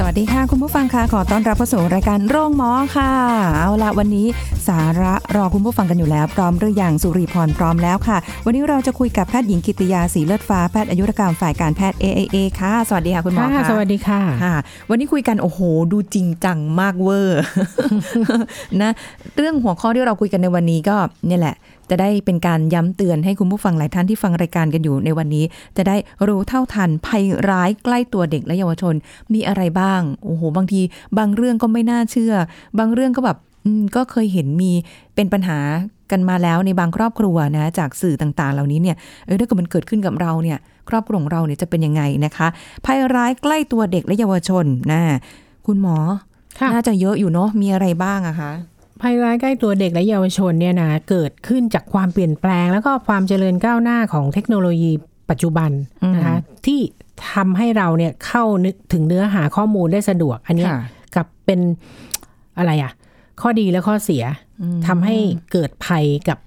สวัสดีค่ะ คุณผู้ฟังค่ะขอต้อนรับเข้าสู่รายการโรงหมอค่ะ เอาละวันนี้สาระรอคุณผู้ฟังกันอยู่แล้ว พร้อมหรือยังสุริพรพร้อมแล้วค่ะ วันนี้เราจะคุยกับแพทย์หญิงกิติยาสีเลือดฟ้าแพทย์อายุรกรรมฝ่ายการแพทย์ AAA ค่ะ สวัสดีค่ะคุณหมอค่ะค่ะสวัสดีค่ะค่ะ วันนี้คุยกันโอ้โห ดูจริงจังมากเวอร์นะเรื่องหัวข้อที่เราคุยกันในวันนี้ก็เนี่ยแหละ จะได้เป็นการย้ำเตือนให้คุณผู้ฟังหลายท่านที่ฟังรายการกันอยู่ในวันนี้ จะได้รู้เท่าทันภัยร้ายใกล้ตัวเด็กและเยาวชน มีอะไรบ้างโอ้โหบางที บางเรื่องก็ไม่น่าเชื่อ บางเรื่องก็แบบอืมก็เคยเห็นมีเป็นปัญหากันมาแล้วในบางครอบครัวนะจากสื่อต่างๆ เหล่านี้เนี่ยเออถ้าเกิดมันเกิดขึ้นกับเราเนี่ยครอบครัวของเราเนี่ยจะเป็นยังไงนะคะภัยร้ายใกล้ตัวเด็กและเยาวชนนะคุณหมอค่ะน่าจะเยอะอยู่เนาะมีอะไรบ้างอะคะ ภัยร้ายใกล้ตัวเด็กและเยาวชนเนี่ยนะเกิดขึ้นจากความเปลี่ยนแปลง แล้วก็ความเจริญก้าวหน้าของเทคโนโลยีปัจจุบันนะคะที่ทำให้เราเนี่ยเข้านึกถึงเนื้อหาข้อมูลได้สะดวก อันเนี้ยค่ะกับเป็นอะไรอะข้อดีและข้อเสียทำให้เกิดภัยกับ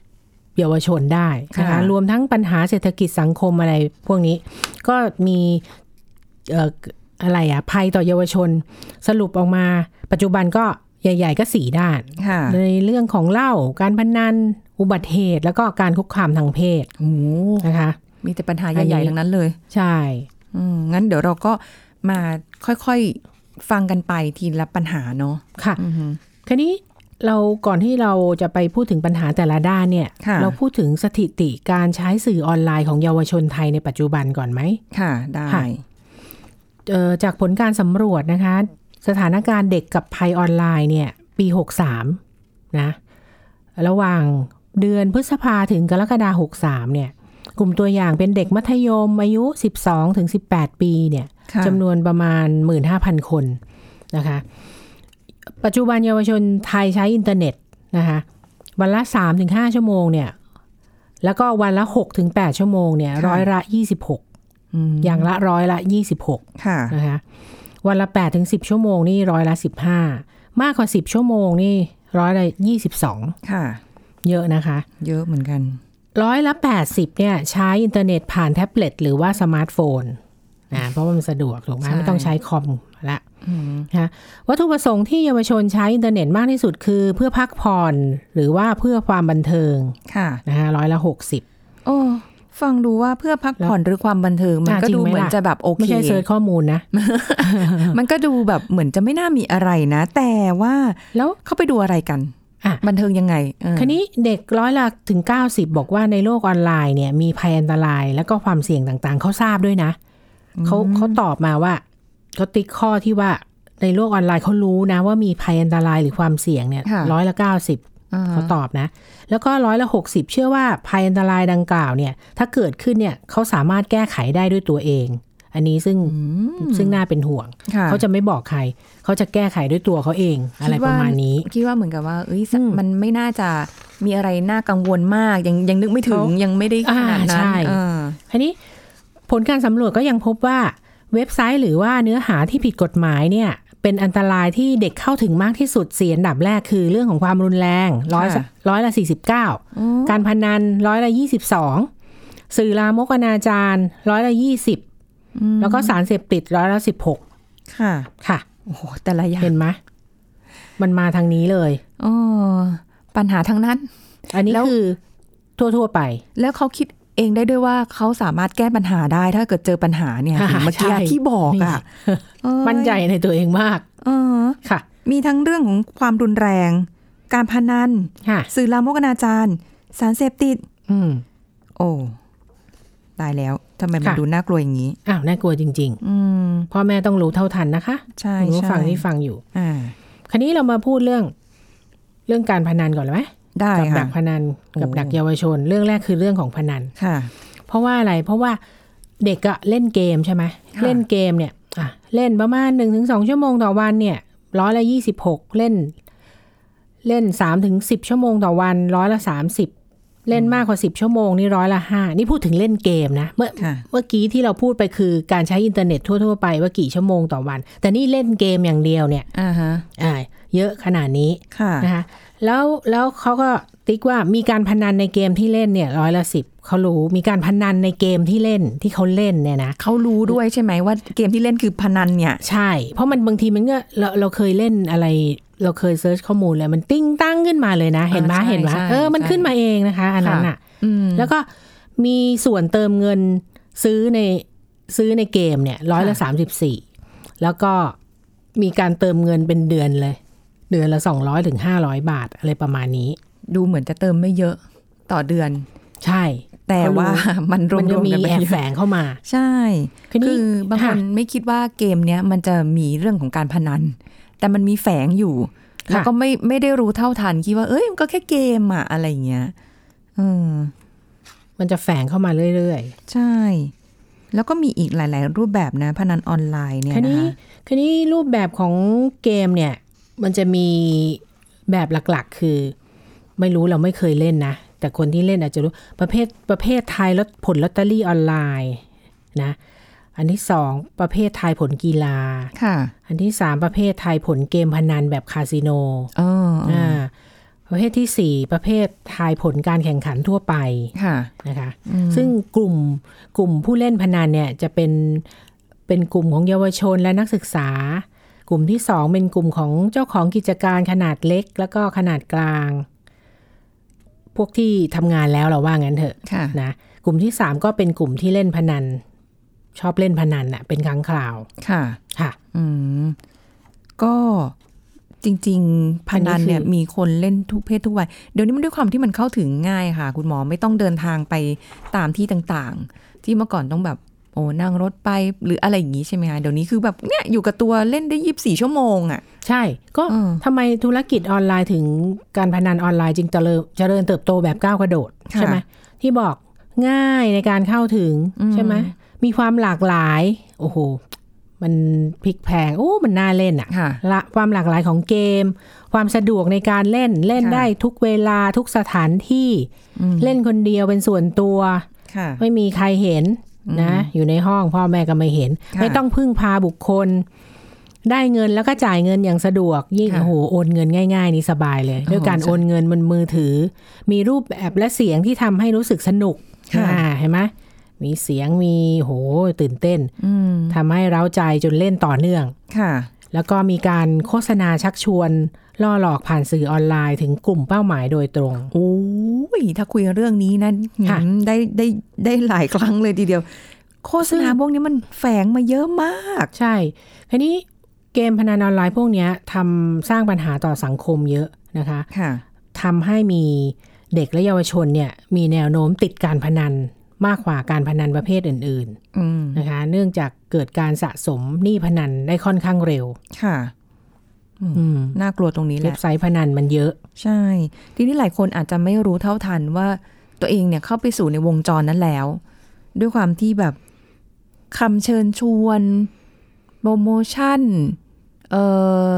เยาวชนได้นะคะค่ะรวมทั้งปัญหาเศรษฐกิจสังคมอะไรพวกนี้ ก็มีเอ่ออะไรอะภัยต่อเยาวชน สรุปออกมา ปัจจุบันก็ ใหญ่ ๆ ก็สี่ด้านค่ะในเรื่องของเหล้าการพนัน อุบัติเหตุ แล้วก็การคุกคามทางเพศโอ้โหนะคะ มีแต่ปัญหาอันนี้ใหญ่ๆทั้งนั้นเลย ใช่อืมงั้นเดี๋ยวเราก็มาค่อยๆฟังกันไปทีละปัญหาเนาะค่ะอือฮึคราวนี้เราก่อนที่เราจะไปพูดถึงปัญหาแต่ละด้านเนี่ยค่ะเราพูดถึงสถิติการใช้สื่อออนไลน์ของเยาวชนไทยในปัจจุบันก่อนไหมค่ะ ได้ค่ะเอ่อจากผลการสำรวจนะคะ สถานการณ์เด็กกับภัยออนไลน์เนี่ย ปี 63 นะ ระหว่างเดือนพฤษภาถึงกรกฎาคม63 เนี่ย กลุ่มตัวอย่างเป็นเด็กมัธยมอายุ 12ถึง18 ปีเนี่ยค่ะจำนวนประมาณ 15,000 คนนะคะ ปัจจุบันเยาวชนไทยใช้อินเทอร์เน็ตนะคะวันละ 3-5 ชั่วโมงเนี่ย แล้วก็วันละ 6-8 ชั่วโมงเนี่ย ร้อยละ 26อืมอย่างละร้อยละ 26 ค่ะนะคะ วันละ8ถึง10 ชั่วโมงนี่ร้อยละ 15 มากกว่า 10 ชั่วโมงนี่ร้อยละ 22 ค่ะ เยอะนะคะ เยอะเหมือนกัน ร้อยละ 80 เนี่ย ใช้อินเทอร์เน็ตผ่านแท็บเล็ตหรือว่าสมาร์ทโฟนนะเพราะว่ามันสะดวกถูกไหมใช่ไม่ต้องใช้คอมละอืมนะคะวัตถุประสงค์ที่เยาวชนใช้อินเทอร์เน็ตมากที่สุดคือ เพื่อพักผ่อนหรือว่าเพื่อความบันเทิงค่ะนะคะร้อยละ60โอ้ ฟังดูว่าเพื่อพักผ่อนหรือความบันเทิงมันอะก็จริงดูไหมเหมือนล่ะจะแบบโอเค ไม่ใช่ search ข้อมูลนะ มันก็ดูแบบเหมือนจะไม่น่ามีอะไรนะ แต่ว่าแล้วเข้าไปดูอะไรกันอะบันเทิงยังไงเออคันนี้เด็กร้อยละถึง 90 บอกว่าในโลกออนไลน์เนี่ยมีภัยอันตรายแล้วก็ความเสี่ยงต่างๆ เขาทราบด้วยนะเขาเขาตอบมาว่าเขาติ๊กข้อที่ว่าในโลกออนไลน์เขารู้นะว่ามีภัยอันตรายหรือความเสี่ยงเนี่ยค่ะร้อยละ90อ่า เขาตอบนะ แล้วก็ร้อยละ60เชื่อว่าภัยอันตรายดังกล่าวเนี่ย ถ้าเกิดขึ้นเนี่ยเขาสามารถแก้ไขได้ด้วยตัวเอง อันนี้ซึ่งซึ่งน่าเป็นห่วงค่ะเขาจะไม่บอกใคร เขาจะแก้ไขด้วยตัวเขาเอง อะไรประมาณนี้ คิดว่าเหมือนกับว่าเอ้ยอืมมันไม่น่าจะมีอะไรน่ากังวลมาก ยังยังนึกไม่ถึงเขายังไม่ได้ขนาดอ่านั้นใช่เออทีนี้ผลการสำรวจก็ยังพบว่าเว็บไซต์หรือว่าเนื้อหาที่ผิดกฎหมายเนี่ย เป็นอันตรายที่เด็กเข้าถึงมากที่สุดเสียอันดับแรกคือเรื่องของความรุนแรงร้อยค่ะร้อยละสี่สิบเก้าการพนันร้อยละยี่สิบสองสื่อลามกอนาจารร้อยละยี่สิบแล้วก็สารเสพติดร้อยละสิบหกค่ะ ค่ะโอ้โหแต่ละอย่างเห็นไหมมันมาทางนี้เลยอ๋อปัญหาทั้งนั้น อันนี้แล้วคือทั่วๆไป แล้วเขาคิด เองได้ด้วยว่าเขาสามารถแก้ปัญหาได้ถ้าเกิดเจอปัญหาเนี่ยค่ะอย่างเมื่อกี้ใช่ที่บอกอะเอ้ยมั่นใจในตัวเองมากเออค่ะ มีทั้งเรื่องของความรุนแรง การพนันค่ะสื่อลามกอนาจารสารเสพติด อืม โอ้ตายแล้วทำไมมันค่ะดูน่ากลัวอย่างนี้ อ้าว น่ากลัวจริงอืมๆพ่อแม่ต้องรู้เท่าทันนะคะ ใช่คุณผู้ใช่ฟังที่ฟังอยู่ อ่า คราวนี้เรามาพูดเรื่อง เรื่องการพนันก่อนเลยไหม ได้กับดัค่ะกพนันกับโอ้ดักเยาวชน เรื่องแรกคือเรื่องของพนันค่ะ เพราะว่าอะไรเพราะว่าเด็กอะเล่นเกมใช่ไหมค่ะเล่นเกมเนี่ยอะเล่นประมาณหนึ่งถึงสองชั่วโมงต่อวันเนี่ยร้อยละยี่สิบหกเล่น เล่นสามถึงสิบชั่วโมงต่อวันร้อยละสามสิบเล่นมากกว่าสิบชั่วโมงนี่ร้อยละห้านี่พูดถึงเล่นเกมนะ เมื่อค่ะเมื่อกี้ที่เราพูดไปคือการใช้อินเทอร์เน็ตทั่ว ๆ ไปว่ากี่ชั่วโมงต่อวัน แต่นี่เล่นเกมอย่างเดียวเนี่ยอ่าฮะอ่า เยอะขนาดนี้ค่ะนะคะแล้วแล้วเขาก็ติ๊กว่ามีการพนันในเกมที่เล่นเนี่ยร้อยละสิบเขารู้มีการพนันในเกมที่เล่นที่เขาเล่นเนี่ยนะเขารู้ด้วยใช่ไหมว่าเกมที่เล่นคือพนันเนี่ยใช่ เพราะมันบางทีมันก็เราเราเคยเล่นอะไร เราเคยเซิร์ชข้อมูลเลยมันติ้งตั้งขึ้นมาเลยนะ เห็นไหมอ่าใช่เห็นไหมใช่เออมันใช่ขึ้นมาเองนะคะอันนั้นค่ะอะอืมแล้วก็มีส่วนเติมเงินซื้อในซื้อในเกมเนี่ยร้อยละสามสิบสี่แล้วก็มีการเติมเงินเป็นเดือนเลย เดือนละสองร้อยถึงห้าร้อยบาทอะไรประมาณนี้ ดูเหมือนจะเติมไม่เยอะต่อเดือน ใช่ แต่ว่ามันรวมันจะมมีๆกันไปแอบเยแฝอะงเข้ามา ใช่ คือนี่คือบางคนค่ะไม่คิดว่าเกมเนี้ยมันจะมีเรื่องของการพนัน แต่มันมีแฝงอยู่ค่ะแล้วก็ไม่ไม่ได้รู้เท่าทันคิดว่า เอ้ยมันก็แค่เกมอะอะไรอย่างเงี้ยอืมมันจะแฝงเข้ามาเรื่อยใช่ แล้วก็มีอีกหลาย ๆ รูปแบบนะ พนันออนไลน์ๆเนี่ยคันนะนี้คะคันนี้รูปแบบของเกมเนี่ย มันจะมีแบบหลักๆ คือ ไม่รู้เราไม่เคยเล่นนะ แต่คนที่เล่นอาจจะรู้ประเภทประเภททายลอตผลลอตเตอรี่ออนไลน์นะอันที่สองประเภททายผลกีฬาค่ะ อันที่สามประเภททายผลเกมพนันแบบคาสิโนอ๋อออ่าประเภทที่สี่ประเภททายผลการแข่งขันทั่วไปค่ะนะคะ ซึ่งกลุ่มกลุ่มผู้เล่นพนันเนี่ยจะเป็นเป็นกลุ่มของเยาวชนและนักศึกษา กลุ่มที่สองเป็นกลุ่มของเจ้าของกิจการขนาดเล็ก แล้วก็ขนาดกลาง พวกที่ทำงานแล้วเราว่างั้นเถอะค่ะนะกลุ่มที่สามก็เป็นกลุ่มที่เล่นพนัน ชอบเล่นพนันน่ะเป็นครั้งคราวค่ะค่ะอืมก็จริง ๆพนันเนี่ยอันนี้คือมีคนเล่นทุกเพศทุกวัยเดี๋ยวนี้มันด้วยความที่มันเข้าถึงง่ายค่ะ คุณหมอไม่ต้องเดินทางไปตามที่ต่างๆ ที่เมื่อก่อนต้องแบบ โอ้นั่งรถไปหรืออะไรอย่างนี้ใช่ไหมคะเดี๋ยวนี้คือแบบเนี่ยอยู่กับตัวเล่นได้ยีิบสี่ชั่วโมงอะ่ะ ใช่ ก็อืมทำไมธุรกิจออนไลน์ถึงการพนันออนไลน์จึงเจริญเจริญเติบโตแบบก้าวกระโดดค่ะใช่ไหมที่บอกง่ายในการเข้าถึงอืมใช่ไหมมีความหลากหลาย โอ้โห มันพลิกแพลงโอ้มันน่าเล่นอะค่ะละความหลากหลายของเกม ความสะดวกในการเล่นเล่นค่ะได้ทุกเวลาทุกสถานที่อืมเล่นคนเดียวเป็นส่วนตัวค่ะไม่มีใครเห็น นะอยู่ในห้องพ่อแม่ก็ไม่เห็นค่ะไม่ต้องพึ่งพาบุคคล ได้เงินแล้วก็จ่ายเงินอย่างสะดวก ยิ่งค่ะโอ้โหโอนเงินง่าย ๆ นี่สบายเลยโอ้โหด้วยการใช่โอนเงินบนมือถือ มีรูปแบบและเสียงที่ทำให้รู้สึกสนุกค่ะอ่าเห็นไหมมีเสียงมีโหตื่นเต้นอืมทำให้เร้าใจจนเล่นต่อเนื่องค่ะ แล้วก็มีการโฆษณาชักชวน ล่อหลอกผ่านสื่อออนไลน์ถึงกลุ่มเป้าหมายโดยตรงโอ้ยถ้าคุยเรื่องนี้นะค่ะอืมได้ได้ได้หลายครั้งเลยทีเดียว โฆษณาพวกนี้มันแฝงมาเยอะมาก ใช่ทีนี้เกมพนันออนไลน์พวกเนี้ยทำสร้างปัญหาต่อสังคมเยอะนะคะค่ะทำให้มีเด็กและเยาวชนเนี่ยมีแนวโน้มติดการพนันมากกว่าการพนันประเภทอื่นอืมๆนะคะ เนื่องจากเกิดการสะสมหนี้พนันได้ค่อนข้างเร็ว ค่ะอืมน่ากลัวตรงนี้แหเว็ละบไซต์พนันมันเยอะ ใช่ ทีนี้หลายคนอาจจะไม่รู้เท่าทันว่าตัวเองเนี่ยเข้าไปสู่ในวงจรนั้นแล้ว ด้วยความที่แบบคำเชิญชวนโปรโมชั่น เอ่อ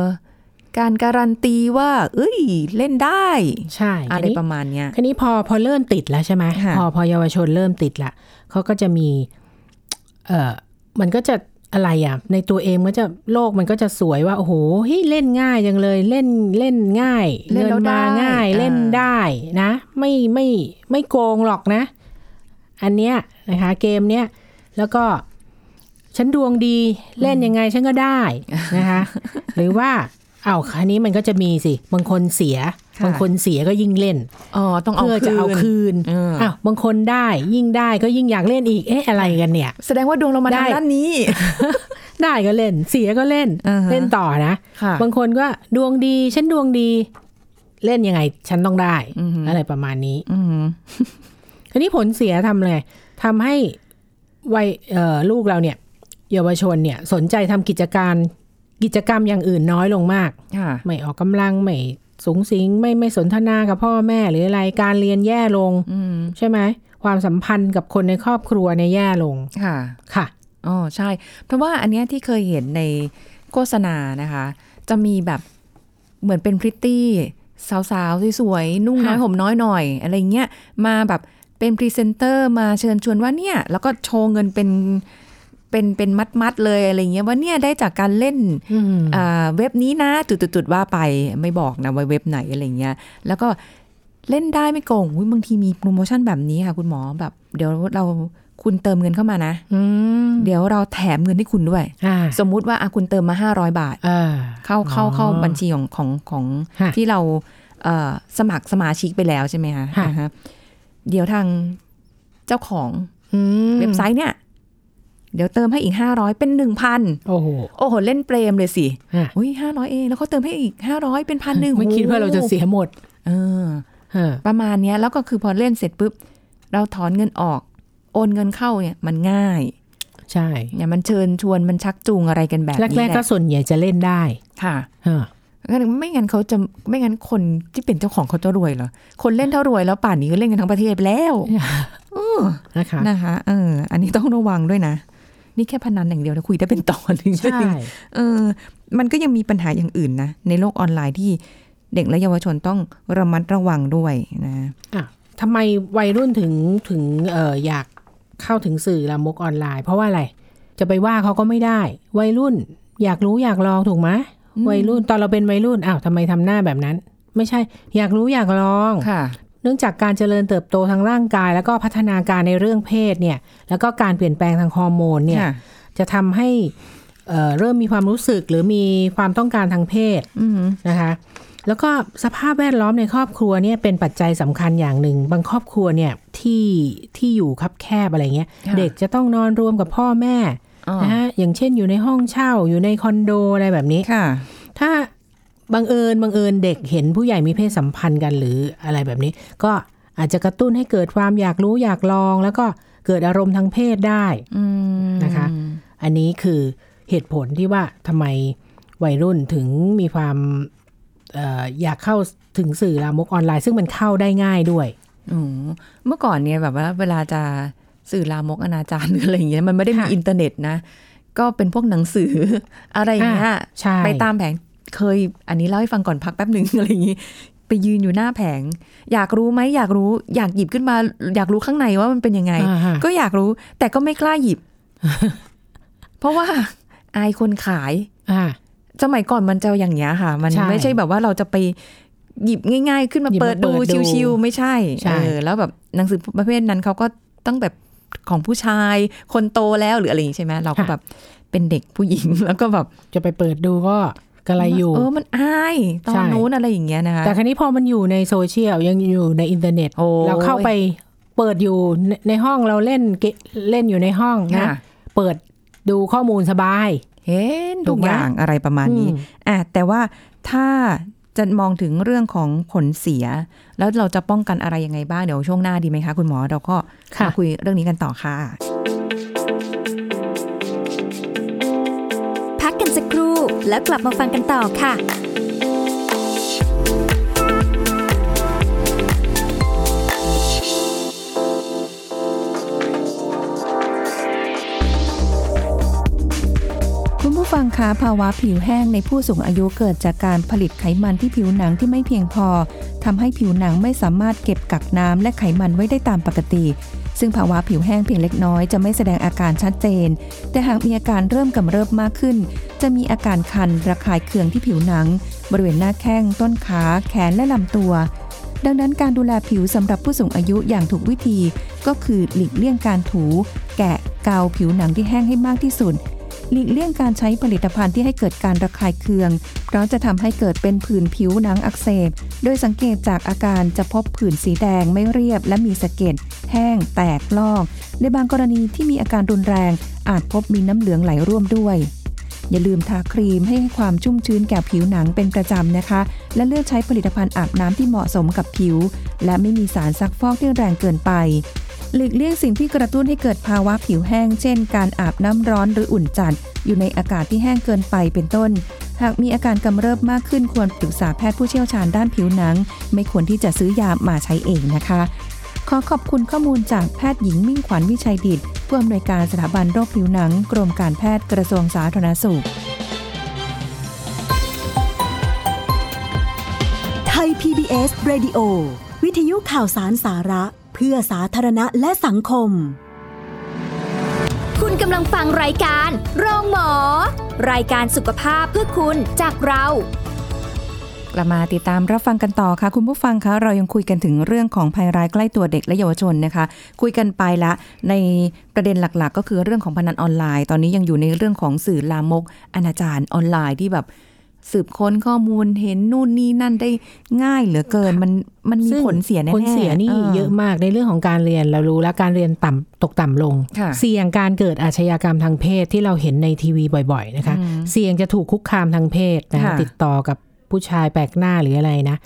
การการันตีว่า เอ้ย เล่นได้ ใช่ อะไรทีนี้ประมาณเนี้ยคันนี้พอพอเริ่มติดแล้วใช่ไหมค่ะพอพอเยาวชนเริ่มติดละเขาก็จะมี เออ มันก็จะอะไรอะ ในตัวเองมันจะโลกมันก็จะสวยว่า โอ้โหเฮ้ยเล่นง่ายจังเลยเล่นเล่นง่ายเล่นเงิแล้วนมาได้ง่ายอ่าเล่นได้นะ ไม่ไม่ไม่โกงหรอกนะ อันเนี้ยนะคะ เกมเนี้ยแล้วก็ฉันดวงดีเล่นยังไงฉันก็ได้นะคะ หรือว่าอ้าวคันนี้มันก็จะมีสิบางคนเสียค่ะ บางคนเสียก็ยิ่งเล่นอ๋อต้องเอาเพื่อจะเอาคืนเอออ้าวบางคนได้ยิ่งได้ก็ยิ่งอยากเล่นอีกเอ๊ะอะไรกันเนี่ย แสดงว่าดวงเรามาได้ทางด้านนี้ ได้ก็เล่น เสียก็เล่นอ่าฮะเล่นต่อนะค่ะบางคนก็ดวงดีฉันดวงดี เล่นยังไง ฉันต้องได้อือหือออะไรประมาณนี้อืมทีนี้ผลเสียทำเลยทำให้วัยเอ่อลูกเราเนี่ย เยาวชนเนี่ย สนใจทำกิจการกิจกรรมอย่างอื่นน้อยลงมากค่ะไม่ออกกำลัง ไม่ สูงสิงไม่ไม่สนทนากับพ่อแม่หรืออะไรการเรียนแย่ลงอืมใช่ไหมความสัมพันธ์กับคนในครอบครัวในยแย่ลงค่ะค่ะอ๋อใช่ เพราะว่าอันเนี้ยที่เคยเห็นในโฆษณานะคะ จะมีแบบเหมือนเป็นพริตตี้สาวๆสวยๆนุ่งน้อยค่ะห่มน้อยหน่อย อะไรเงี้ยมาแบบเป็นพรีเซนเตอร์มาเชิญชวนว่าเนี่ย แล้วก็โชว์เงินเป็น เป็นเป็นมัดๆเลยอะไรเงี้ยว่าเนี่ยได้จากการเล่นอืมอ่าเว็บนี้นะจุดๆๆว่าไปไม่บอกนะว่าเว็บไหนอะไรเงี้ย แล้วก็เล่นได้ไม่โกงอุ๊ยบางทีมีโปรโมชั่นแบบนี้ค่ะ คุณหมอแบบ เดี๋ยวเราคุณเติมเงินเข้ามานะอืมเดี๋ยวเราแถมเงินให้คุณด้วยอ่าสมมุติว่าอะคุณเติมมา500บาทอ่าเข้าเข้าอ๋อเข้าบัญชีของของของค่ะที่เราเอ่อสมัครสมาชิกไปแล้วใช่ไหมคะค่ะอ่าฮะเดี๋ยวทางเจ้าของอืมเว็บไซต์เนี่ย เดี๋ยวเติมให้อีก 500 เป็น 1,000 โอ้โห โอ้โห เล่นเปรมเลยสิอะอุ้ย500เอง แล้วเขาเติมให้อีก 500 เป็นพันหนึ่งไม่คิดว่าเราจะเสียหมด เออเออประมาณเนี้ยแล้วก็คือพอเล่นเสร็จปุ๊บ เราถอนเงินออก โอนเงินเข้าเนี่ยมันง่าย ใช่เนี่ยมันเชิญชวนมันชักจูงอะไรกันแบบนี้แรกแหๆก็ละส่วนใหญ่จะเล่นได้ ค่ะเออไม่งั้นเขาจะไม่งั้นคนที่เป็นเจ้าของเขาจะรวยเหรอ คนเล่นเท่ารวยแล้วป่านนี้ก็เล่นกันทั้งประเทศไปแล้วเออนะคะนะคะเอออันนี้ต้องระวังด้วยนะ นี่แค่พนันอย่างเดียวนะคุยได้เป็นตอนจริงๆใช่เออ มันก็ยังมีปัญหาอย่างอื่นนะ ในโลกออนไลน์ที่เด็กและเยาวชนต้องระมัดระวังด้วยนะอะทำไมวัยรุ่นถึงถึงเอออยากเข้าถึงสื่อลามกออนไลน์ เพราะว่าอะไร จะไปว่าเขาก็ไม่ได้ วัยรุ่นอยากรู้อยากลองถูกไหมวัยรุ่นตอนเราเป็นวัยรุ่นอ้าวทำไมทำหน้าแบบนั้น ไม่ใช่ อยากรู้อยากลองค่ะ เนื่องจากการเจริญเติบโตทางร่างกาย แล้วก็พัฒนาการในเรื่องเพศเนี่ย แล้วก็การเปลี่ยนแปลงทางฮอร์โมนเนี่ยค่ะจะทำให้เอ่อเริ่มมีความรู้สึกหรือมีความต้องการทางเพศอืมนะคะ แล้วก็สภาพแวดล้อมในครอบครัวเนี่ยเป็นปัจจัยสำคัญอย่างหนึ่ง บางครอบครัวเนี่ยที่ที่อยู่คับแคบอะไรเงี้ยค่ะเด็กจะต้องนอนรวมกับพ่อแม่อ๋อนะฮะอย่างเช่นอยู่ในห้องเช่าอยู่ในคอนโดอะไรแบบนี้ค่ะ ถ้า บังเอิญบังเอิญเด็กเห็นผู้ใหญ่มีเพศสัมพันธ์กันหรืออะไรแบบนี้ ก็อาจจะกระตุ้นให้เกิดความอยากรู้อยากลอง แล้วก็เกิดอารมณ์ทางเพศได้อืมนะคะ อันนี้คือเหตุผลที่ว่าทำไมวัยรุ่นถึงมีความเอออยากเข้าถึงสื่อลามกออนไลน์ ซึ่งมันเข้าได้ง่ายด้วยโอ้เมื่อก่อนเนี่ยแบบว่าเวลาจะสื่อลามกอนาจารหรืออะไรอย่างเงี้ยมันไม่ได้มีค่ะอินเทอร์เน็ตนะ ก็เป็นพวกหนังสืออะไรอย่างเงี้ยใช่ไปตามแผง เคย อันนี้เล่าให้ฟังก่อนพักแป๊บหนึ่งอะไรอย่างงี้ ไปยืนอยู่หน้าแผง อยากรู้ไหมอยากรู้ อยากหยิบขึ้นมา อยากรู้ข้างในว่ามันเป็นยังไงอ่าฮะก็อยากรู้ แต่ก็ไม่กล้าหยิบ เพราะว่าอายคนขายอ่าสมัยก่อนมันจะอย่างเงี้ยค่ะ มันใช่ไม่ใช่แบบว่าเราจะไปหยิบง่าย ๆ ขึ้นมาหยิบมาเปิดดูเปิดดูชิวๆไม่ใช่ใช่เออแล้วแบบหนังสือประเภทนั้นเขาก็ต้องแบบของผู้ชายคนโตแล้วหรืออะไรอย่างงี้ใช่ไหมเราก็แบบเป็นเด็กผู้หญิงแล้วก็แบบจะไปเปิดดูก็ กระไรอยู่ เออมันอายตอใช่นนู้นอะไรอย่างเงี้ยนะคะ แต่ครั้นี้พอมันอยู่ในโซเชียลยังอยู่ในอินเทอร์เน็ตโอ้ยเราเข้าไปเปิดอยู่ในในห้องเราเล่นเกมเล่นอยู่ในห้องนะค่ะเปิดดูข้อมูลสบาย เห็นถูทุกกไหมอย่างอะไรประมาณนี้อืมอะแต่ว่าถ้าจะมองถึงเรื่องของผลเสีย แล้วเราจะป้องกันอะไรยังไงบ้าง เดี๋ยวช่วงหน้าดีไหมคะ คุณหมอเราก็ค่ะมาคุยเรื่องนี้กันต่อค่ะ แล้วกลับมาฟังกันต่อค่ะคุณผู้ฟังคะภาวะผิวแห้งในผู้สูงอายุเกิดจากการผลิตไขมันที่ผิวหนังที่ไม่เพียงพอทำให้ผิวหนังไม่สามารถเก็บกักน้ำและไขมันไว้ได้ตามปกติ ซึ่งภาวะผิวแห้งเพียงเล็กน้อยจะไม่แสดงอาการชัดเจน แต่หากมีอาการเริ่มกำเริบมากขึ้น จะมีอาการคันระคายเคืองที่ผิวหนัง บริเวณหน้าแข้ง ต้นขา แขนและลำตัว ดังนั้นการดูแลผิวสำหรับผู้สูงอายุอย่างถูกวิธี ก็คือหลีกเลี่ยงการถู แกะเกาผิวหนังที่แห้งให้มากที่สุดหลีกเลี่ยงการใช้ผลิตภัณฑ์ที่ให้เกิดการระคายเคือง เพราะจะทำให้เกิดเป็นผื่นผิวหนังอักเสบ โดยสังเกตจากอาการจะพบผื่นสีแดงไม่เรียบและมีสะเก็ด แห้ง แตกลอก ในบางกรณีที่มีอาการรุนแรง อาจพบมีน้ำเหลืองไหลร่วมด้วย อย่าลืมทาครีมให้ความชุ่มชื้นแก่ผิวหนังเป็นประจำนะคะ และเลือกใช้ผลิตภัณฑ์อาบน้ำที่เหมาะสมกับผิว และไม่มีสารซักฟอกที่แรงเกินไปหลีกเลี่ยงสิ่งที่กระตุ้นให้เกิดภาวะผิวแห้ง เช่น การอาบน้ำร้อนหรืออุ่นจัด อยู่ในอากาศที่แห้งเกินไปเป็นต้น หากมีอาการกำเริบมากขึ้นควรปรึกษาแพทย์ผู้เชี่ยวชาญด้านผิวหนัง ไม่ควรที่จะซื้อยามาใช้เองนะคะ ขอขอบคุณข้อมูลจากแพทย์หญิงมิ่งขวัญวิชัยดิตผู้อำนวยการสถาบันโรคผิวหนัง กรมการแพทย์กระทรวงสาธารณสุข ไทย PBS Radio วิทยุข่าวสารสาระ เพื่อสาธารณะและสังคม คุณกำลังฟังรายการ โรงหมอ รายการสุขภาพเพื่อคุณจากเรา กลับมาติดตามรับฟังกันต่อค่ะ คุณผู้ฟังคะเรายังคุยกันถึงเรื่องของภัยร้ายใกล้ตัวเด็กและเยาวชนนะคะ คุยกันไปละในประเด็นหลักๆ ก็คือเรื่องของพนันออนไลน์ ตอนนี้ยังอยู่ในเรื่องของสื่อลามกอนาจารออนไลน์ที่แบบสืบค้นข้อมูลเห็นนู่นนี่นั่นได้ง่ายเหลือเกินมันมันมีซึ่งผลเสียแน่ๆผลเสียนี่เยอะมากในเรื่องของการเรียนเรารู้แล้วการเรียนต่ำตกต่ำลงค่ะเสี่ยงการเกิดอาชญากรรมทางเพศที่เราเห็นในทีวีบ่อย ๆ นะคะ เสี่ยงจะถูกคุกคามทางเพศนะค่ะติดต่อกับ ผู้ชายแปลกหน้าหรืออะไรนะ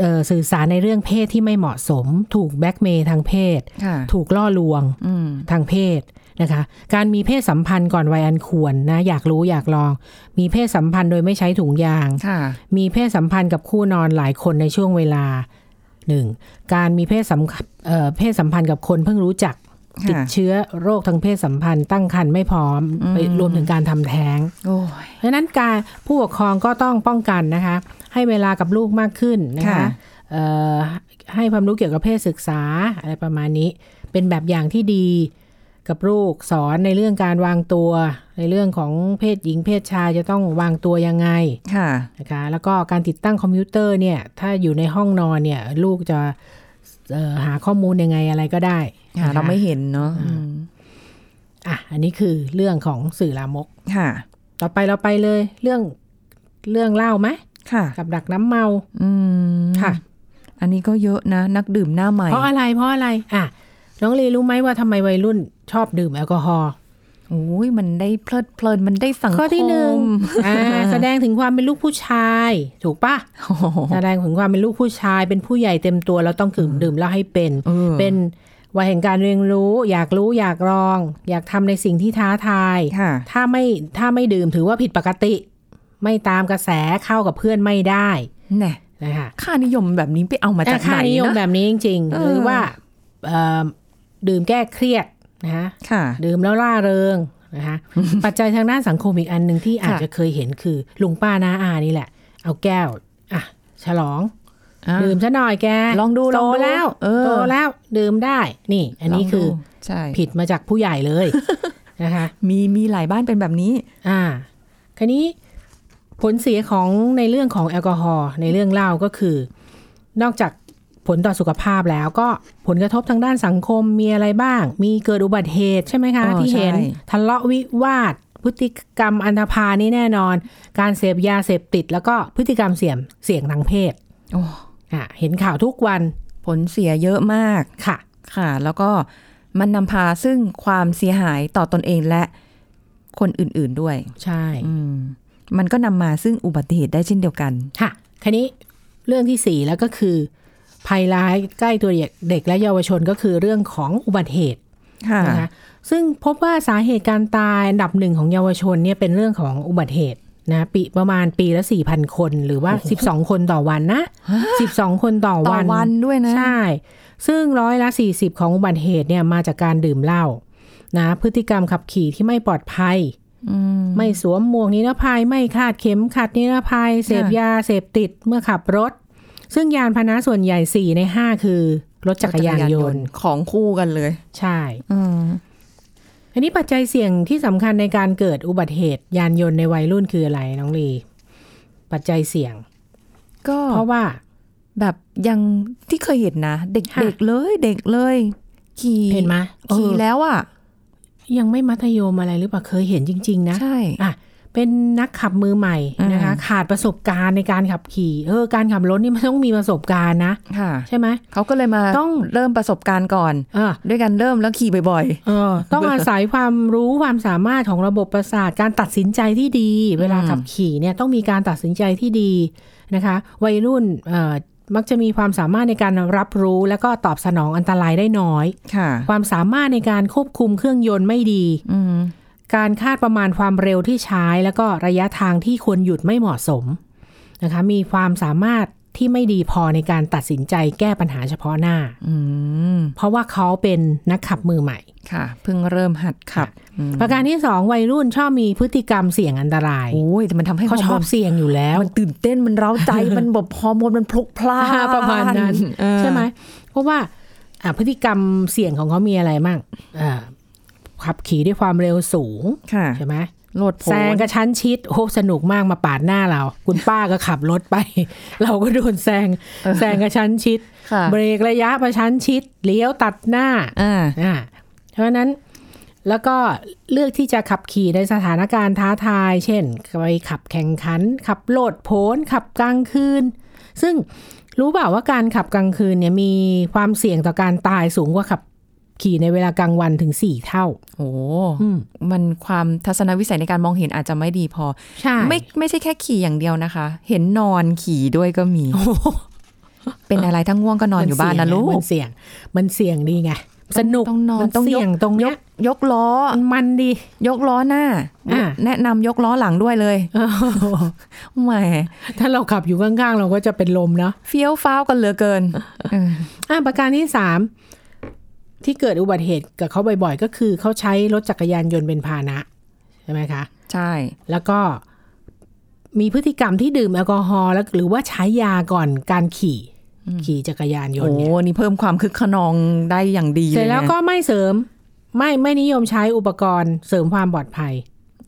เอ่อสื่อสารในเรื่องเพศที่ไม่เหมาะสม ถูกแบล็กเมย์ทางเพศค่ะถูกล่อลวงอืมทางเพศนะคะ การมีเพศสัมพันธ์ก่อนวัยอันควรนะ อยากรู้อยากลอง มีเพศสัมพันธ์โดยไม่ใช้ถุงยางค่ะมีเพศสัมพันธ์กับคู่นอนหลายคนในช่วงเวลาหนึ่งการมีเพศสัมเอ่อเพศสัมพันธ์กับคนเพิ่งรู้จักค่ะ ติดเชื้อโรคทางเพศสัมพันธ์ ตั้งครรภ์ไม่พร้อมอืมไปรวมถึงการทำแท้งโอ้ยเพราะฉะนั้นการผู้ปกครองก็ต้องป้องกันนะคะ ให้เวลากับลูกมากขึ้นนะคะค่ะเอ่อให้ความรู้เกี่ยวกับเพศศึกษาอะไรประมาณนี้ เป็นแบบอย่างที่ดีกับลูกสอนในเรื่องการวางตัว ในเรื่องของเพศหญิงเพศชายจะต้องวางตัวยังไงค่ะนะคะแล้วก็การติดตั้งคอมพิวเตอร์เนี่ย ถ้าอยู่ในห้องนอนเนี่ย ลูกจะเอ่อ หาข้อมูลยังไงอะไรก็ได้ค่ะนะคะเราไม่เห็นเนาะอืมอะอันนี้คือเรื่องของสื่อลามกค่ะ ต่อไปเราไปเลยเรื่องเรื่องเล่าไหมค่ะ กับดักน้ำเมา อืมค่ะ อันนี้ก็เยอะนะ นักดื่มหน้าใหม่ เพราะอะไรเพราะอะไร อะน้องลีรู้ไหมว่าทำไมวัยรุ่นชอบดื่มแอลกอฮอล์ โอ้ยมันได้เพลิดเพลินมันได้สังคมข้อที่หนึ่งอ่าแสดงถึงความเป็นลูกผู้ชาย ถูกปะโอ้โหแสดงถึงความเป็นลูกผู้ชาย เป็นผู้ใหญ่เต็มตัวแล้วต้องดื่มดื่มเหล้าให้เป็นเออเป็นวัยแห่งการเรียนรู้ อยากรู้อยากลอง อยากทำในสิ่งที่ท้าทายค่ะถ้าไม่ถ้าไม่ดื่มถือว่าผิดปกติ ไม่ตามกระแสเข้ากับเพื่อนไม่ได้แน่นะคะค่านิยมแบบนี้ไปเอามาจากไหนค่านิยมนะแบบนี้จริงเอๆอหรือว่าเอ่อดื่มแก้เครียด นะค่ะดื่มแล้วร่าเริงนะคะปัจจัยทางด้านสังคมอีกอันหนึ่งที่อาจค่ะจะเคยเห็นคือลุงป้าน้าอานี่แหละ เอาแก้วอะฉลองอะดื่มซะหน่อยแกลองดูโตลองดูแล้วเออโตแล้วดื่มได้ นี่ อันนี้ลงดูคือใช่ผิดมาจากผู้ใหญ่เลยนะคะมีมีหลายบ้านเป็นแบบนี้ อ่าคราวนี้ผลเสียของในเรื่องของแอลกอฮอล์ในเรื่องเหล้าก็คือ นอกจาก ผลต่อสุขภาพแล้วก็ผลกระทบทางด้านสังคมมีอะไรบ้าง มีเกิดอุบัติเหตุใช่ไหมคะอ๋อที่เห็นใช่ทะเลาะวิวาทพฤติกรรมอันธพาลนี่แน่นอน การเสพยาเสพติด แล้วก็พฤติกรรมเสี่ยงเสี่ยงทางเพศโอ้อะเห็นข่าวทุกวันผลเสียเยอะมากค่ะ ค่ะ แล้วก็มันนำพาซึ่งความเสียหายต่อตนเองและคนอื่นๆด้วย ใช่อืมมันก็นำมาซึ่งอุบัติเหตุได้เช่นเดียวกัน ค่ะคราวนี้เรื่องที่สี่แล้วก็คือ ภัยร้ายใกล้ตัวเด็กเด็กและเยาวชนก็คือเรื่องของอุบัติเหตุค่ะนะคะซึ่งพบว่าสาเหตุการตายอันดับหนึ่งของเยาวชนเนี่ยเป็นเรื่องของอุบัติเหตุนะปีประมาณปีละสี่พันคนหรือว่า12คนต่อวันนะ12คนต่อต่อวันวันด้วยนะ ใช่ ซึ่งร้อยละ40ของอุบัติเหตุเนี่ยมาจากการดื่มเหล้านะพฤติกรรมขับขี่ที่ไม่ปลอดภัยอืมไม่สวมหมวกนิรภัย ไม่คาดเข็มขัดนิรภัย เสพยาเสพติดเมื่อขับรถ ซึ่งยานพาหนะส่วนใหญ่4ใน5คือ รถจักรยานยนต์ของคู่กันเลย ใช่อืมอันนี้ปัจจัยเสี่ยงที่สำคัญในการเกิดอุบัติเหตุยานยนต์ในวัยรุ่นคืออะไรน้องลี ปัจจัยเสี่ยง ก็เพราะว่าแบบยังที่เคยเห็นนะ เด็กค่ะเด็กเลย เด็กเลย ขี่เห็นไหมเออขี่แล้วอะ ยังไม่มัธยมอะไรหรือเปล่าเคยเห็นจริง ๆ นะ ใช่อะเป็นนักขับมือใหม่นะคะอืม ขาดประสบการณ์ในการขับขี่เออการขับรถนี่มันต้องมีประสบการณ์นะค่ะใช่ไหมเขาก็เลยมาต้องเริ่มประสบการณ์ก่อนอ่าด้วยกันเริ่มแล้วขี่บ่อยเออต้องอาศัยความรู้ความสามารถของระบบประสาทการตัดสินใจที่ดี เวลาขับขี่เนี่ยต้องมีการตัดสินใจที่ดีนะคะ วัยรุ่นเอ่อมักจะมีความสามารถในการรับรู้ แล้วก็ตอบสนองอันตรายได้น้อยๆค่ะ ความสามารถในการควบคุมเครื่องยนต์ไม่ดีอืม การคาดประมาณความเร็วที่ใช้ แล้วก็ระยะทางที่ควรหยุดไม่เหมาะสมนะคะ มีความสามารถที่ไม่ดีพอในการตัดสินใจแก้ปัญหาเฉพาะหน้าอืมเพราะว่าเขาเป็นนักขับมือใหม่ค่ะ เพิ่งเริ่มหัดขับอืมประการที่สองวัยรุ่นชอบมีพฤติกรรมเสี่ยงอันตรายโอ้ยแต่มันทำให้เขาชฮอร์บโมนเสี่ยงอยู่แล้ว มันตื่นเต้นมันเร้าใจมันแบบฮอร์โมนมันพลุกพล่านประมาณนั้นเออใช่ไหมเพราะว่าอะพฤติกรรมเสี่ยงของเขามีอะไรมั่งอ่า ขับขี่ด้วยความเร็วสูงค่ะใช่ไหมโลดโผแซงกระชั้นชิดโอ้สนุกมากมาปาดหน้าเรา คุณป้าก็ขับรถไป เราก็โดนแซงแซงกระชั้นชิดค่ะเบรกระยะประชันชิดเลี้ยวตัดหน้าอ่าอ่าเพราะฉะนั้นแล้วก็เลือกที่จะขับขี่ในสถานการณ์ท้าทาย เช่นไปขับแข่งขัน ขับโลดโผนขับกลางคืน ซึ่งรู้เปล่าว่าการขับกลางคืนเนี่ยมีความเสี่ยงต่อการตายสูงกว่าขับ ขี่ในเวลากลางวันถึงสี่เท่า โอ้อืมมันความทัศนวิสัยในการมองเห็นอาจจะไม่ดีพอ ใช่ ไม่ไม่ใช่แค่ขี่อย่างเดียวนะคะ เห็นนอนขี่ด้วยก็มี เป็นอะไรทั้งง่วงก็นอนอยู่บ้านนะลูก มันเสี่ยง มันเสี่ยงดีไง สนุกต้องนอนมัต้องยกเสี่ยงตรงเนี้ยยกล้อ มันมันดี ยกล้อหน้าอะแนะนำยกล้อหลังด้วยเลยแหมถ้าเราขับอยู่ข้างๆ เราก็จะเป็นลมเนาะเฟี้ยวฟ้าวกันเหลือเกินเอออะประการที่สาม ที่เกิดอุบัติเหตุกับเขาบ่อยๆ ก็คือเขาใช้รถจักรยานยนต์เป็นพาหนะ ใช่ไหมคะ ใช่ แล้วก็มีพฤติกรรมที่ดื่มแอลกอฮอล์แล้วหรือว่าใช้ยาก่อนการขี่ ขี่จักรยานยนโอ้ต์เนี่ยนี่เพิ่มความคึกขนองได้อย่างดีเสร็จแล้วยนะก็ไม่เสริม ไม่ไม่นิยมใช้อุปกรณ์เสริมความปลอดภัย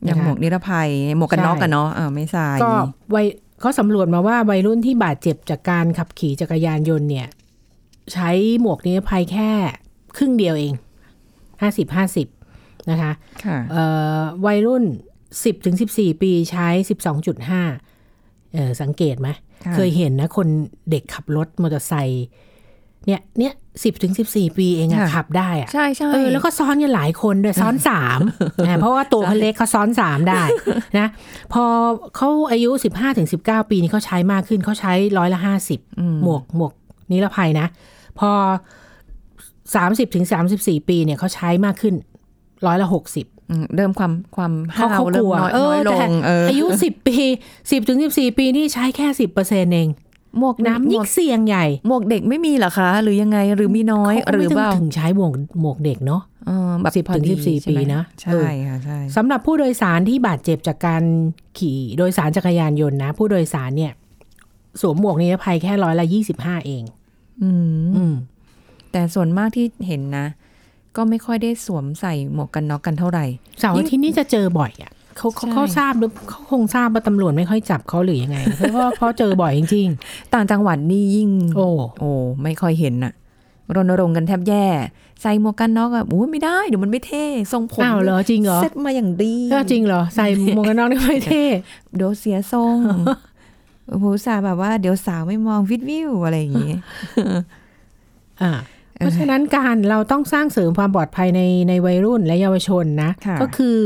อย่างนะคะหมวกนิรภัยหมวกกันน็อกใช่กันเนาะอ่าไม่ใส่ก็วัยเขาสำรวจมาว่าวัยรุ่นที่บาดเจ็บจากการขับขี่จักรยานยนต์เนี่ย ใช้หมวกนิรภัยแค่ ครึ่งเดียวเองห้าสิบห้าสิบนะคะค่ะเอ่อวัยรุ่น10ถึง14ปีใช้12.5เออสังเกตไหมค่ะเคยเห็นนะคนเด็กขับรถมอเตอร์ไซค์เนี่ยเนี่ยสิบถึงสิบสี่ปีเองอะขับได้อะใช่ใช่เออแล้วก็ซ้อนกันหลายคนด้วยซ้อนสามนะเพราะว่าตัวเขาเล็กเขาซ้อนสามได้นะพอเขาอายุสิบห้าถึงสิบเก้าปีนี่เขาใช้มากขึ้นเขาใช้ร้อยละห้าสิบหมวกหมวกนิรภัยนะ พอ สามสิบถึงสามสิบสี่ปีเนี่ยเขาใช้มากขึ้นร้อยละหกสิบอืมเริ่มความความเขาห้าวเขาเริ่กมลัวน้อยเอน้ออยลแต่งเอออายุสิบปีสิบถึงสิบสี่ปีนี่ใช้แค่สิบเปอร์เซ็นเองหมวกน้ำหมยิ่วงกเสี่ยงใหญ่หมวกเด็กไม่มีเหรอคะ หรือยังไงหรือมีน้อยเขาก็หรืไม่อต้เปล่าองถึงใช้หมวกหมวกเด็กเนาะเออแบบ10พอถึงดี14ใช่ไหมปีนะใช่เออค่ะใช่สำหรับผู้โดยสารที่บาดเจ็บจากการขี่โดยสารจักรยานยนต์นะ ผู้โดยสารเนี่ย สวมหมวกนิรภัยแค่ร้อยละยี่สิบห้าเอง อืมอืม แต่ส่วนมากที่เห็นนะ ก็ไม่ค่อยได้สวมใส่หมวกกันน็อกกันเท่าไหร่เสาร์อาทิตย์นี่จะเจอบ่อยอะเขาเขาใช่เขาทราบหรือเขาคงทราบว่าตำรวจไม่ค่อยจับเขาหรือยังไง เพราะว่าเขาเจอบ่อยจริงต่างจังหวัดนี่ยิ่งๆโอ้โอ้ไม่ค่อยเห็นน่ะรณรงค์กันแทบแย่ ใส่หมวกกันน็อกอะโอ้ยไม่ได้เดี๋ยวมันไม่เท่ทรงผมอ้าวเหรอจริงเหรอเซ็ตมาอย่างดีก็จริงเหรอใส่หมวกกันน็อกได้ไม่เท่เดี๋ยวเสียทรงโอ้โหสาแบบว่าเดี๋ยวสาวไม่มองวิดวิวอะไรอย่างงี้อ่า เพราะฉะนั้นการเราต้องสร้างเสริมความปลอดภัยในในวัยรุ่นและเยาวชนนะค่ะก็คือ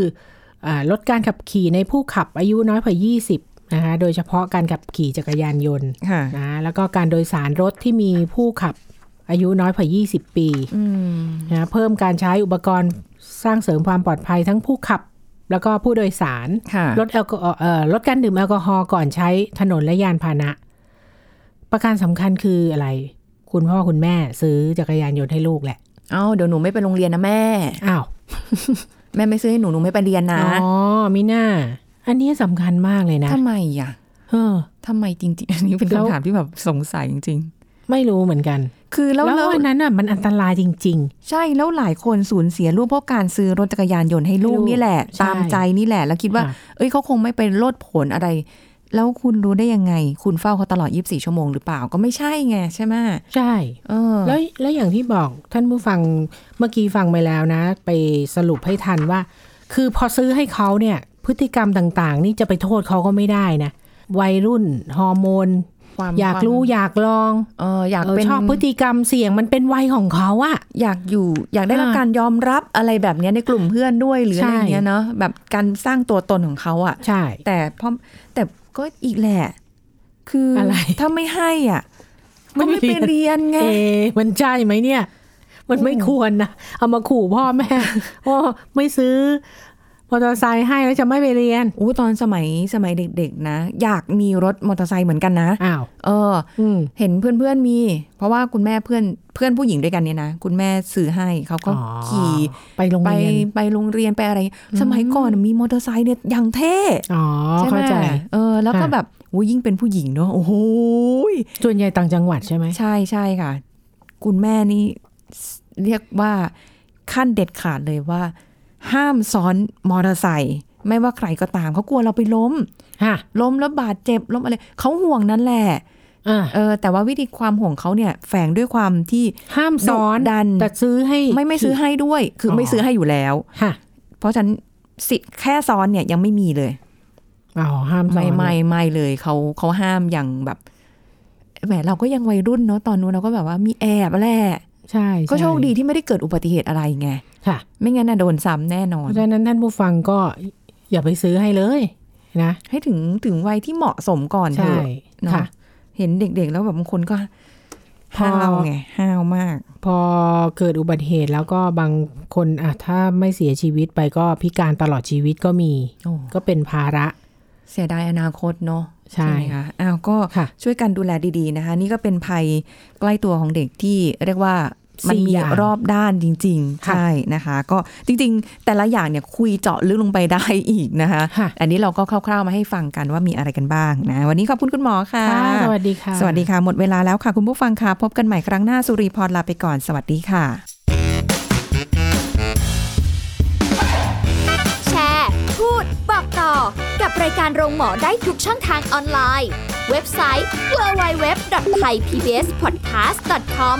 อ่าลดการขับขี่ในผู้ขับอายุน้อยกว่า 20 นะคะ โดยเฉพาะการขับขี่จักรยานยนต์ค่ะนะแล้วก็การโดยสารรถที่มีผู้ขับอายุน้อยกว่า 20 ปีอืมนะเพิ่มการใช้อุปกรณ์สร้างเสริมความปลอดภัยทั้งผู้ขับแล้วก็ผู้โดยสารค่ะลดแอลกอฮอล์เอ่อลดการดื่มแอลกอฮอล์ก่อนใช้ถนนและยานพาหนะ ประการสำคัญคืออะไร คุณพ่อคุณแม่ซื้อจักรยานยนต์ให้ลูกแหละเอ้าเดี๋ยวหนูไม่ไปโรงเรียนนะแม่อ้าวแม่ไม่ซื้อให้หนูหนูไม่ไปเรียนนะอ๋อมิน่าอันนี้สำคัญมากเลยนะทำไมอะเออทำไมจริง ๆ อันนี้เป็นแล้วคำถามที่แบบสงสัยจริงไม่รู้เหมือนกันๆคือแล้วแล้วแล้วอันนั้นอะมันอันตรายจริงใช่แล้วหลายคนสูญเสียลูกเพราะการซื้อรถจักรยานยนต์ให้ลูกให้ลูกนี่แหละใช่ตามใจนี่แหละ แล้วคิดว่าค่ะเอ้ยเขาคงไม่ไปโลดผลอะไร แล้วคุณรู้ได้ยังไง คุณเฝ้าเขาตลอด 24 ชั่วโมงหรือเปล่าก็ไม่ใช่ไงใช่ไหมๆใช่เออแล้วแล้วอย่างที่บอกท่านผู้ฟังเมื่อกี้ฟังไปแล้วนะ ไปสรุปให้ทันว่า คือพอซื้อให้เขาเนี่ย พฤติกรรมต่างๆ นี่จะไปโทษเขาก็ไม่ได้นะวัยรุ่นฮอร์โมนความอยากรู้ควมอยากลองเอออยากเออเป็นชอบพฤติกรรมเสี่ยงมันเป็นวัยของเขาอะอยากอยู่อยากได้รับอ่าการยอมรับอะไรแบบเนี้ยในกลุ่มเพื่อนด้วยหรืออะไรใช่อย่างเงี้ยเนาะแบบการสร้างตัวตนของเขาอะใช่ แต่พอแต่ ก็อีกแหละ คืออะไรถ้าไม่ให้อะก็ไม่ไปเรียนไงเอะมันใช่ไหมเนี่ย มันไม่ควรนะ เอามาขู่พ่อแม่ว่าไม่ซื้อ มอเตอร์ไซค์ให้แล้วจะไม่ไปเรียนอู้ตอนสมัยสมัยเด็กๆนะ อยากมีรถมอเตอร์ไซค์เหมือนกันนะอ้าวเอออืมเห็นเพื่อนๆมี เพราะว่าคุณแม่เพื่อนเพื่อนผู้หญิงด้วยกันเนี่ยนะ คุณแม่ซื้อให้เขาก็อ๋อขี่ไปโรงไปเรียนไปโรงเรียนไปอะไร สมัยก่อนมีมอเตอร์ไซค์เนี่ยอย่างเท่อ๋อใช่ไหมเข้าใจเออ แล้วก็ค่ะแบบโอ้ยิ่งเป็นผู้หญิงเนาะโอ้โหยส่วนใหญ่ต่างจังหวัดใช่ไหมใช่ใช่ค่ะ คุณแม่นี่เรียกว่าขั้นเด็ดขาดเลยว่า ห้ามซ้อนมอเตอร์ไซค์ไม่ว่าใครก็ตามเขากลัวเราไปล้มฮะล้มแล้วบาดเจ็บล้มอะไรเขาห่วงนั่นแหละอ่าเออ แต่ว่าวิธีความห่วงเขาเนี่ย แฝงด้วยความที่ห้ามซ้อนดุดันแต่ซื้อให้ไม่ไม่ซื้อให้ด้วย คือออไม่ซื้อให้อยู่แล้วฮะเพราะฉะนันสิทธิ์แค่ซ้อนเนี่ยยังไม่มีเลยอ๋อห้ามซ้อนไม่ไม่ไม่เลยเขาเขาห้ามอย่างแบบแหมเราก็ยังวัยรุ่นเนาะตอนนู้นเราก็แบบว่ามีแอบแหละ ใช่ก็โชคใช่ดีที่ไม่ได้เกิดอุบัติเหตุอะไรไงค่ะ ไม่งั้นน่ะโดนซ้ำแน่นอเพนราะฉะนั้นท่านผู้ฟังก็อย่าไปซื้อให้เลยนะให้ถึงถึงวัยที่เหมาะสมก่อนเถใช่อะเนาะค่ะ เห็นเด็กๆแล้วแบบบางคนก็พอห้าวไงห้าวมาก พอเกิดอุบัติเหตุแล้วก็บางคนอะถ้าไม่เสียชีวิตไปก็พิการตลอดชีวิตก็มีโอ้ก็เป็นภาระ เสียดายอนาคตเนาะใช่ไหมคะอ้าวก็ค่ะช่วยกันดูแลดีๆนะคะ นี่ก็เป็นภัยใกล้ตัวของเด็กที่เรียกว่า มันสี่มีอย่างรอบด้านจริงๆค่ะใช่นะคะ ก็จริง ๆ แต่ละอย่างเนี่ยคุยเจาะลึกลงไปได้อีกนะคะค่ะอันนี้เราก็คร่าวๆมาให้ฟังกันว่ามีอะไรกันบ้างนะ วันนี้ขอบคุณคุณหมอค่ะค่ะสวัสดีค่ะ สวัสดีค่ะ หมดเวลาแล้วค่ะ คุณผู้ฟังค่ะ พบกันใหม่ครั้งหน้าสุรีพรลาไปก่อน สวัสดีค่ะ แชร์ พูด บอกต่อ กับรายการโรงหมอได้ทุกช่องทางออนไลน์ เว็บไซต์ www.thaipbspodcast.com